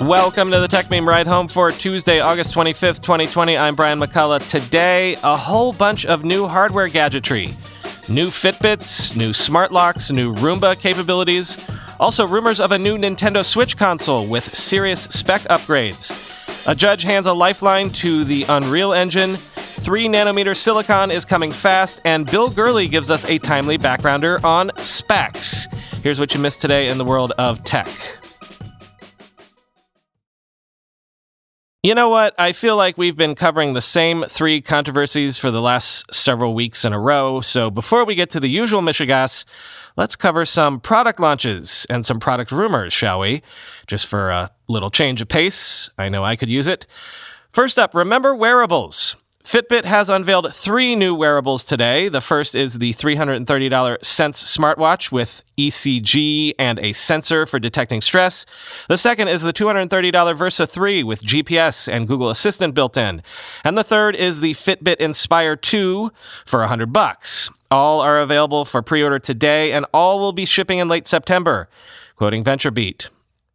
Welcome to the Techmeme Ride Home for Tuesday, August 25th, 2020. I'm Brian McCullough. Today, a whole bunch of new hardware gadgetry. New Fitbits, new smart locks, new Roomba capabilities. Also, rumors of a new Nintendo Switch console with serious spec upgrades. A judge hands a lifeline to the Unreal Engine. 3 nanometer silicon is coming fast, and Bill Gurley gives us a timely backgrounder on SPACs. Here's what you missed today in the world of tech. You know what? I feel like we've been covering the same three controversies for the last several weeks in a row. So before we get to the usual Michigas, let's cover some product launches and some product rumors, shall we? Just for a little change of pace. I know I could use it. First up, remember wearables. Fitbit has unveiled three new wearables today. The first is the $330 Sense smartwatch with ECG and a sensor for detecting stress. The second is the $230 Versa 3 with GPS and Google Assistant built in. And the third is the Fitbit Inspire 2 for 100 bucks. All are available for pre-order today and all will be shipping in late September, quoting VentureBeat.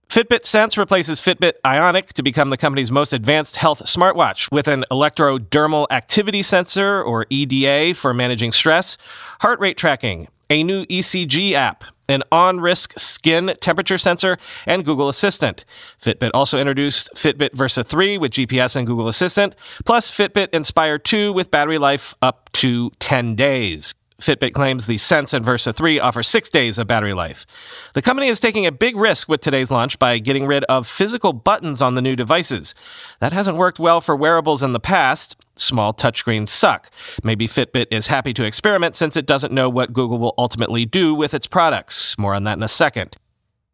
Fitbit Sense replaces Fitbit Ionic to become the company's most advanced health smartwatch with an electrodermal activity sensor, or EDA, for managing stress, heart rate tracking, a new ECG app, an on risk skin temperature sensor, and Google Assistant. Fitbit also introduced Fitbit Versa 3 with GPS and Google Assistant, plus Fitbit Inspire 2 with battery life up to 10 days. Fitbit claims the Sense and Versa 3 offer six days of battery life. The company is taking a big risk with today's launch by getting rid of physical buttons on the new devices. That hasn't worked well for wearables in the past. Small touchscreens suck. Maybe Fitbit is happy to experiment since it doesn't know what Google will ultimately do with its products. More on that in a second.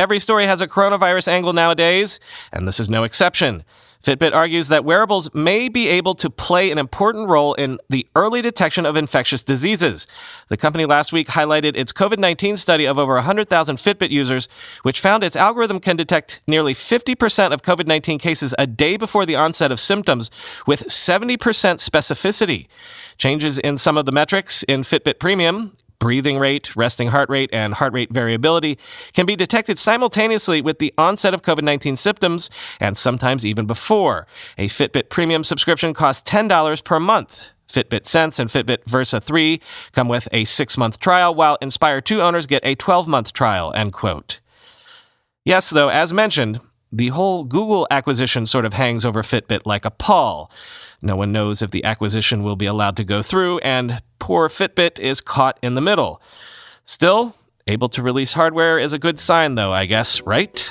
Every story has a coronavirus angle nowadays, and this is no exception. Fitbit argues that wearables may be able to play an important role in the early detection of infectious diseases. The company last week highlighted its COVID 19 study of over 100,000 Fitbit users, which found its algorithm can detect nearly 50% of COVID 19 cases a day before the onset of symptoms with 70% specificity. Changes in some of the metrics in Fitbit Premium, breathing rate, resting heart rate, and heart rate variability can be detected simultaneously with the onset of COVID 19 symptoms and sometimes even before. A Fitbit Premium subscription costs $10 per month. Fitbit Sense and Fitbit Versa 3 come with a six month trial, while Inspire 2 owners get a 12 month trial. End quote. Yes, though, as mentioned, the whole Google acquisition sort of hangs over Fitbit like a pall. No one knows if the acquisition will be allowed to go through, and poor Fitbit is caught in the middle. Still, able to release hardware is a good sign, though, I guess, right?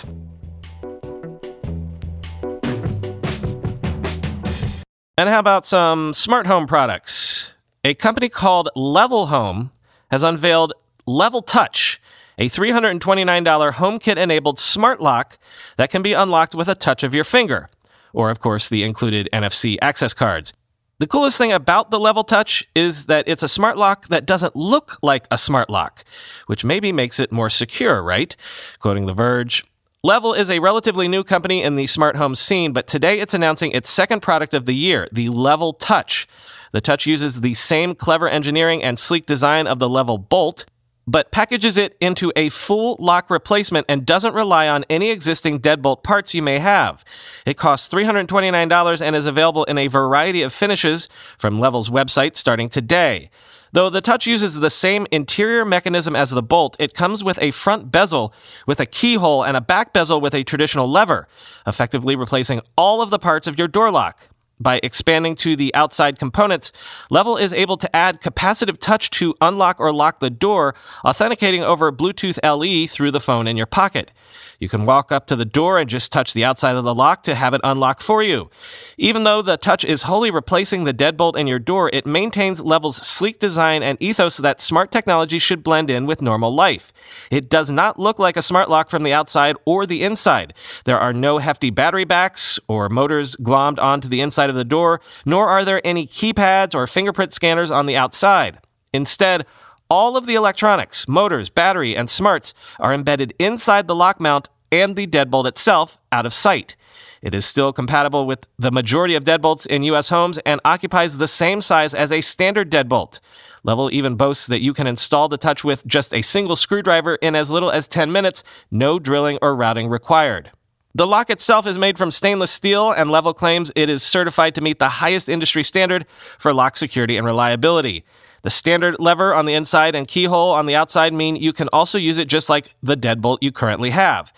And how about some smart home products? A company called Level Home has unveiled Level Touch, a $329 HomeKit enabled smart lock that can be unlocked with a touch of your finger or of course the included NFC access cards. The coolest thing about the Level Touch is that it's a smart lock that doesn't look like a smart lock, which maybe makes it more secure, right? Quoting The Verge, Level is a relatively new company in the smart home scene, but today it's announcing its second product of the year, the Level Touch. The Touch uses the same clever engineering and sleek design of the Level Bolt, but packages it into a full lock replacement and doesn't rely on any existing deadbolt parts you may have. It costs $329 and is available in a variety of finishes from Level's website starting today. Though the Touch uses the same interior mechanism as the Bolt, it comes with a front bezel with a keyhole and a back bezel with a traditional lever, effectively replacing all of the parts of your door lock. By expanding to the outside components, Level is able to add capacitive touch to unlock or lock the door, authenticating over Bluetooth LE through the phone in your pocket. You can walk up to the door and just touch the outside of the lock to have it unlock for you. Even though the touch is wholly replacing the deadbolt in your door, it maintains Level's sleek design and ethos that smart technology should blend in with normal life. It does not look like a smart lock from the outside or the inside. There are no hefty battery backs or motors glommed onto the inside of the door, nor are there any keypads or fingerprint scanners on the outside. Instead, all of the electronics, motors, battery, and smarts are embedded inside the lock mount and the deadbolt itself out of sight. It is still compatible with the majority of deadbolts in US homes and occupies the same size as a standard deadbolt. Level even boasts that you can install the touch with just a single screwdriver in as little as 10 minutes, no drilling or routing required. The lock itself is made from stainless steel, and Level claims it is certified to meet the highest industry standard for lock security and reliability. The standard lever on the inside and keyhole on the outside mean you can also use it just like the deadbolt you currently have.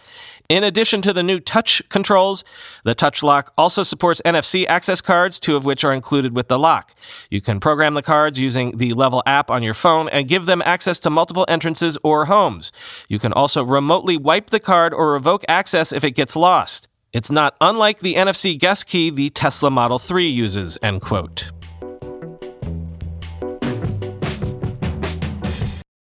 In addition to the new touch controls, the touch lock also supports NFC access cards, two of which are included with the lock. You can program the cards using the Level app on your phone and give them access to multiple entrances or homes. You can also remotely wipe the card or revoke access if it gets lost. It's not unlike the NFC guest key the Tesla Model 3 uses, end quote.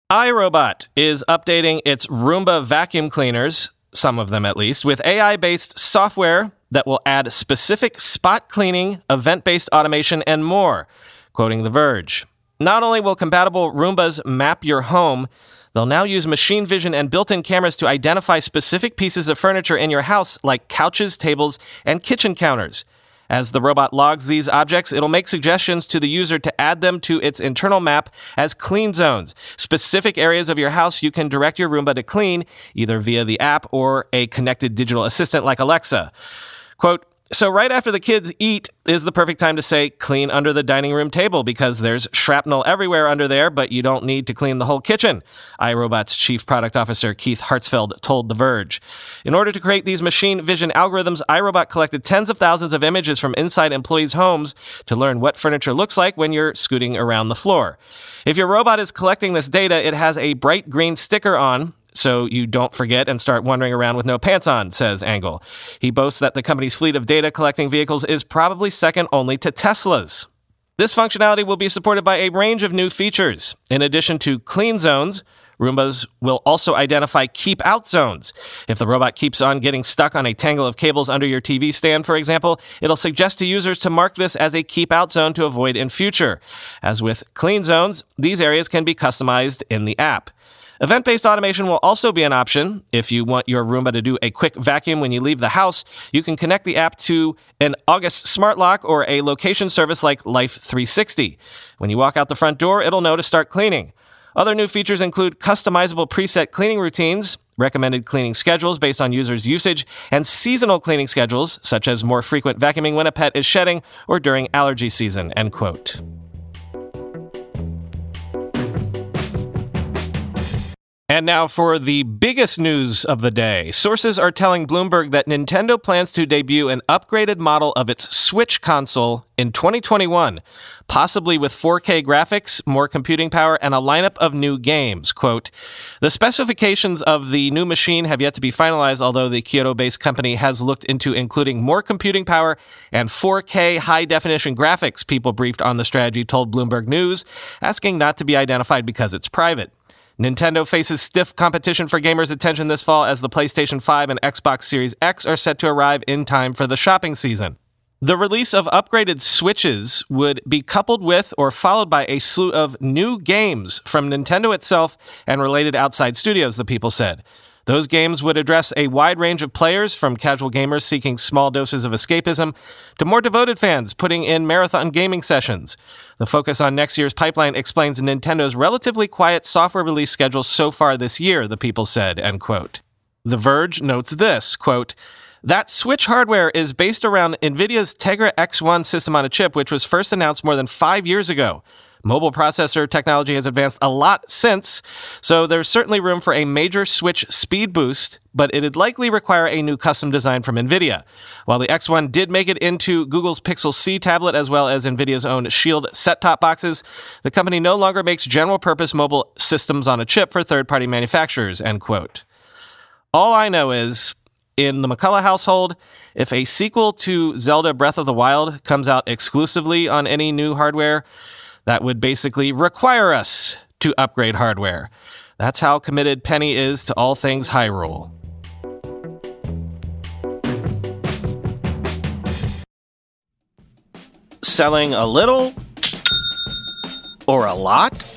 iRobot is updating its Roomba vacuum cleaners, some of them at least, with AI based software that will add specific spot cleaning, event based automation, and more. Quoting The Verge. Not only will compatible Roombas map your home, they'll now use machine vision and built in cameras to identify specific pieces of furniture in your house, like couches, tables, and kitchen counters. As the robot logs these objects, it'll make suggestions to the user to add them to its internal map as clean zones. Specific areas of your house you can direct your Roomba to clean, either via the app or a connected digital assistant like Alexa. Quote, so, right after the kids eat is the perfect time to say clean under the dining room table because there's shrapnel everywhere under there, but you don't need to clean the whole kitchen, iRobot's chief product officer Keith Hartsfield told The Verge. In order to create these machine vision algorithms, iRobot collected tens of thousands of images from inside employees' homes to learn what furniture looks like when you're scooting around the floor. If your robot is collecting this data, it has a bright green sticker on so you don't forget and start wandering around with no pants on, says Angle. He boasts that the company's fleet of data collecting vehicles is probably second only to Tesla's. This functionality will be supported by a range of new features. In addition to clean zones, Roombas will also identify keep out zones. If the robot keeps on getting stuck on a tangle of cables under your TV stand, for example, it'll suggest to users to mark this as a keep out zone to avoid in future. As with clean zones, these areas can be customized in the app. Event based automation will also be an option. If you want your Roomba to do a quick vacuum when you leave the house, you can connect the app to an August smart lock or a location service like Life 360. When you walk out the front door, it'll know to start cleaning. Other new features include customizable preset cleaning routines, recommended cleaning schedules based on users' usage, and seasonal cleaning schedules, such as more frequent vacuuming when a pet is shedding or during allergy season. End quote. And now for the biggest news of the day. Sources are telling Bloomberg that Nintendo plans to debut an upgraded model of its Switch console in 2021, possibly with 4K graphics, more computing power, and a lineup of new games. Quote, the specifications of the new machine have yet to be finalized, although the Kyoto based company has looked into including more computing power and 4K high definition graphics, people briefed on the strategy told Bloomberg News, asking not to be identified because it's private. Nintendo faces stiff competition for gamers' attention this fall as the PlayStation 5 and Xbox Series X are set to arrive in time for the shopping season. The release of upgraded Switches would be coupled with or followed by a slew of new games from Nintendo itself and related outside studios, the people said. Those games would address a wide range of players, from casual gamers seeking small doses of escapism to more devoted fans putting in marathon gaming sessions. The focus on next year's pipeline explains Nintendo's relatively quiet software release schedule so far this year, the people said, end quote. The Verge notes this, quote, that Switch hardware is based around NVIDIA's Tegra X1 system on a chip, which was first announced more than five years ago. Mobile processor technology has advanced a lot since, so there's certainly room for a major switch speed boost, but it'd likely require a new custom design from NVIDIA. While the X1 did make it into Google's Pixel C tablet as well as NVIDIA's own Shield set top boxes, the company no longer makes general purpose mobile systems on a chip for third party manufacturers, end quote. All I know is, in the McCullough household, if a sequel to Zelda Breath of the Wild comes out exclusively on any new hardware, that would basically require us to upgrade hardware. That's how committed Penny is to all things Hyrule. Selling a little or a lot?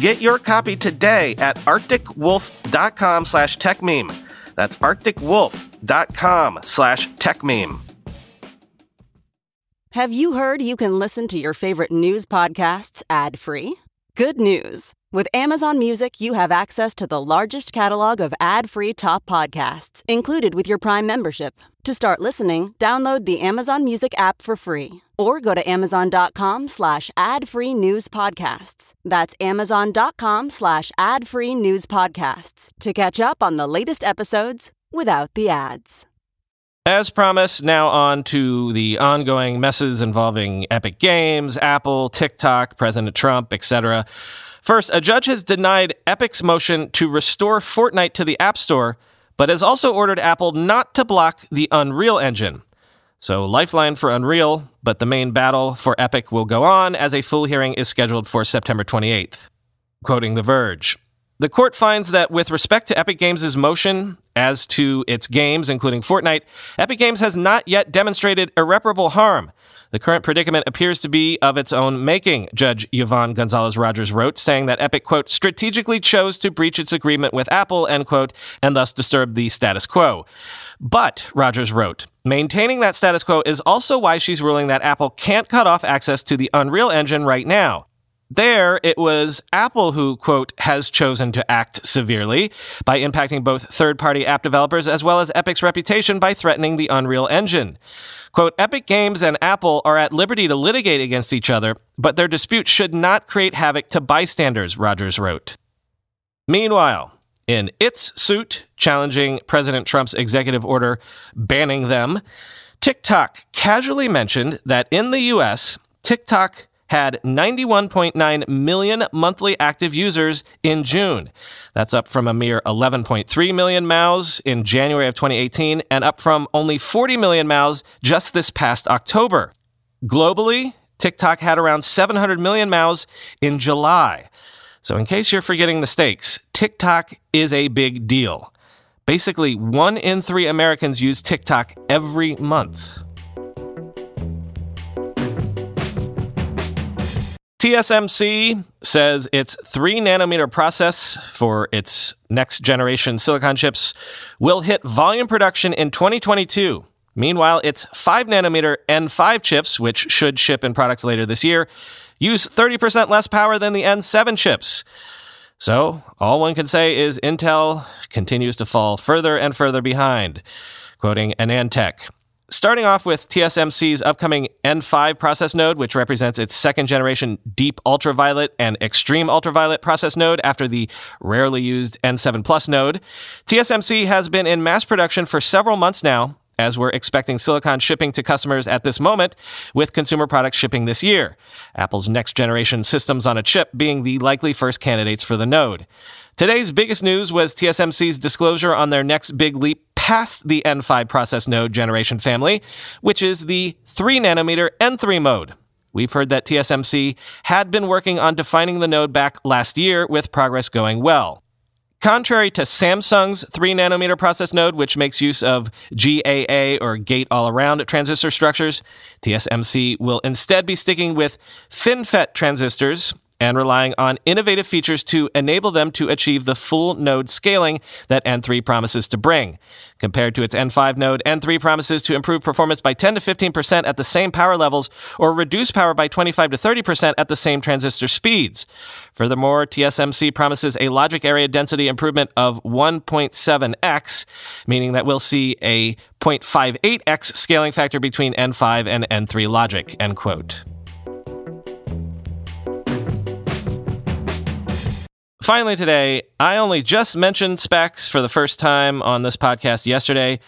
Get your copy today at arcticwolf.com slash techmeme. That's arcticwolf.com slash techmeme. Have you heard you can listen to your favorite news podcasts ad-free? Good news. With Amazon Music, you have access to the largest catalog of ad-free top podcasts included with your Prime membership. To start listening, download the Amazon Music app for free or go to amazon.com slash ad-free news podcasts. That's amazon.com slash ad-free news podcasts to catch up on the latest episodes without the ads. As promised, now on to the ongoing messes involving Epic Games, Apple, TikTok, President Trump, etc. First, a judge has denied Epic's motion to restore Fortnite to the App Store, but has also ordered Apple not to block the Unreal Engine. So, lifeline for Unreal, but the main battle for Epic will go on as a full hearing is scheduled for September 28th. Quoting The Verge The court finds that with respect to Epic Games' motion as to its games, including Fortnite, Epic Games has not yet demonstrated irreparable harm. The current predicament appears to be of its own making, Judge Yvonne Gonzalez Rogers wrote, saying that Epic, quote, strategically chose to breach its agreement with Apple, end quote, and thus disturb the status quo. But, Rogers wrote, maintaining that status quo is also why she's ruling that Apple can't cut off access to the Unreal Engine right now. There, it was Apple who, quote, has chosen to act severely by impacting both third party app developers as well as Epic's reputation by threatening the Unreal Engine. Quote, Epic Games and Apple are at liberty to litigate against each other, but their dispute should not create havoc to bystanders, Rogers wrote. Meanwhile, in its suit challenging President Trump's executive order banning them, TikTok casually mentioned that in the US, TikTok had 91.9 million monthly active users in June. That's up from a mere 11.3 million MAUs in January of 2018 and up from only 40 million MAUs just this past October. Globally, TikTok had around 700 million MAUs in July. So, in case you're forgetting the stakes, TikTok is a big deal. Basically, one in three Americans use TikTok every month. TSMC says its 3 nanometer process for its next generation silicon chips will hit volume production in 2022. Meanwhile, its 5 nanometer N5 chips, which should ship in products later this year, use 30% less power than the N7 chips. So, all one can say is Intel continues to fall further and further behind. Quoting AnandTech. Starting off with TSMC's upcoming N5 process node, which represents its second generation deep ultraviolet and extreme ultraviolet process node after the rarely used N7 Plus node, TSMC has been in mass production for several months now, as we're expecting silicon shipping to customers at this moment, with consumer products shipping this year. Apple's next generation systems on a chip being the likely first candidates for the node. Today's biggest news was TSMC's disclosure on their next big leap past the N5 process node generation family, which is the 3 nanometer N3 node. We've heard that TSMC had been working on defining the node back last year with progress going well. Contrary to Samsung's 3 nanometer process node, which makes use of GAA or gate all around transistor structures, TSMC will instead be sticking with FinFET transistors, and relying on innovative features to enable them to achieve the full node scaling that N3 promises to bring. Compared to its N5 node, N3 promises to improve performance by 10 to 15% at the same power levels or reduce power by 25 to 30% at the same transistor speeds. Furthermore, TSMC promises a logic area density improvement of 1.7x, meaning that we'll see a 0.58x scaling factor between N5 and N3 logic, end quote. Finally, today, I only just mentioned SPACs for the first time on this podcast yesterday,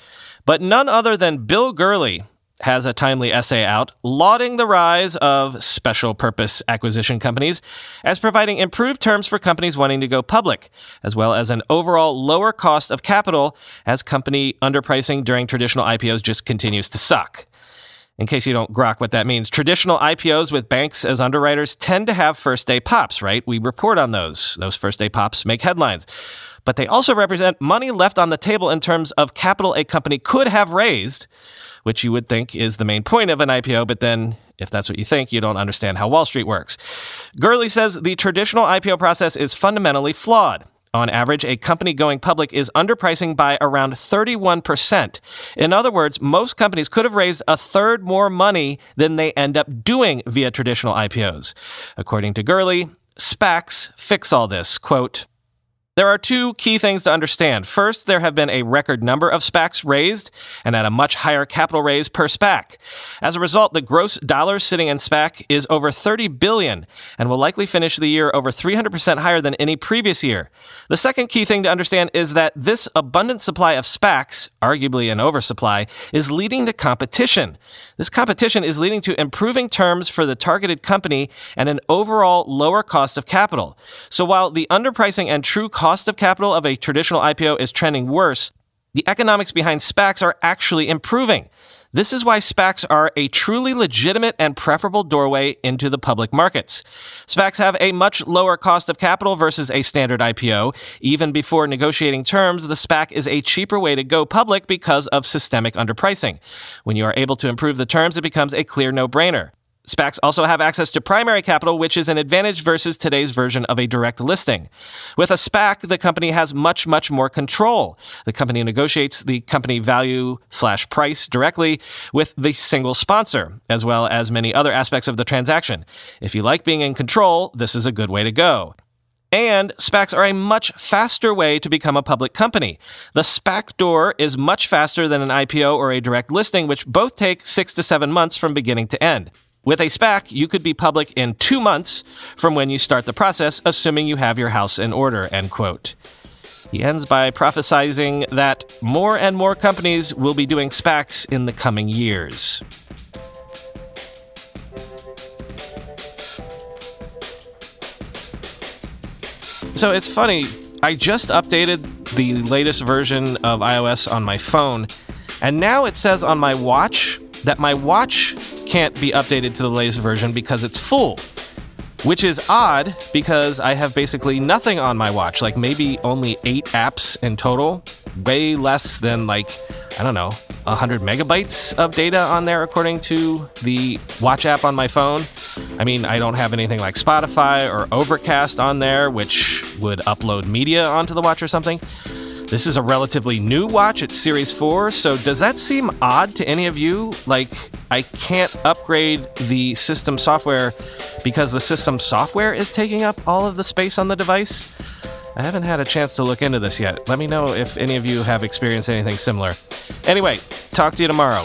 but none other than Bill Gurley has a timely essay out lauding the rise of special purpose acquisition companies as providing improved terms for companies wanting to go public, as well as an overall lower cost of capital as company underpricing during traditional IPOs just continues to suck. In case you don't grok what that means, traditional IPOs with banks as underwriters tend to have first day pops, right? We report on those. Those first day pops make headlines. But they also represent money left on the table in terms of capital a company could have raised, which you would think is the main point of an IPO, but then if that's what you think, you don't understand how Wall Street works. Gurley says the traditional IPO process is fundamentally flawed. On average, a company going public is underpricing by around 31%. In other words, most companies could have raised a third more money than they end up doing via traditional IPOs. According to Gurley, SPACs fix all this. Quote, there are two key things to understand. First, there have been a record number of SPACs raised and at a much higher capital raise per SPAC. As a result, the gross dollars sitting in SPAC is over 30 billion and will likely finish the year over 300% higher than any previous year. The second key thing to understand is that this abundant supply of SPACs, arguably an oversupply, is leading to competition. This competition is leading to improving terms for the targeted company and an overall lower cost of capital. So while the underpricing and true cost cost of capital of a traditional IPO is trending worse, the economics behind SPACs are actually improving. This is why SPACs are a truly legitimate and preferable doorway into the public markets. SPACs have a much lower cost of capital versus a standard IPO. Even before negotiating terms, the SPAC is a cheaper way to go public because of systemic underpricing. When you are able to improve the terms, it becomes a clear no-brainer. SPACs also have access to primary capital, which is an advantage versus today's version of a direct listing. With a SPAC, the company has much, much more control. The company negotiates the company value slash price directly with the single sponsor, as well as many other aspects of the transaction. If you like being in control, this is a good way to go. And SPACs are a much faster way to become a public company. The SPAC door is much faster than an IPO or a direct listing, which both take six to seven months from beginning to end. With a SPAC, you could be public in two months from when you start the process, assuming you have your house in order, end quote. He ends by prophesizing that more and more companies will be doing SPACs in the coming years. So it's funny, I just updated the latest version of iOS on my phone, and now it says on my watch that my watch can't be updated to the latest version because it's full. Which is odd because I have basically nothing on my watch, like maybe only eight apps in total, way less than like, I don't know, 100 megabytes of data on there according to the watch app on my phone. I mean, I don't have anything like Spotify or Overcast on there, which would upload media onto the watch or something. This is a relatively new watch. It's Series 4. So, does that seem odd to any of you? Like, I can't upgrade the system software because the system software is taking up all of the space on the device? I haven't had a chance to look into this yet. Let me know if any of you have experienced anything similar. Anyway, talk to you tomorrow.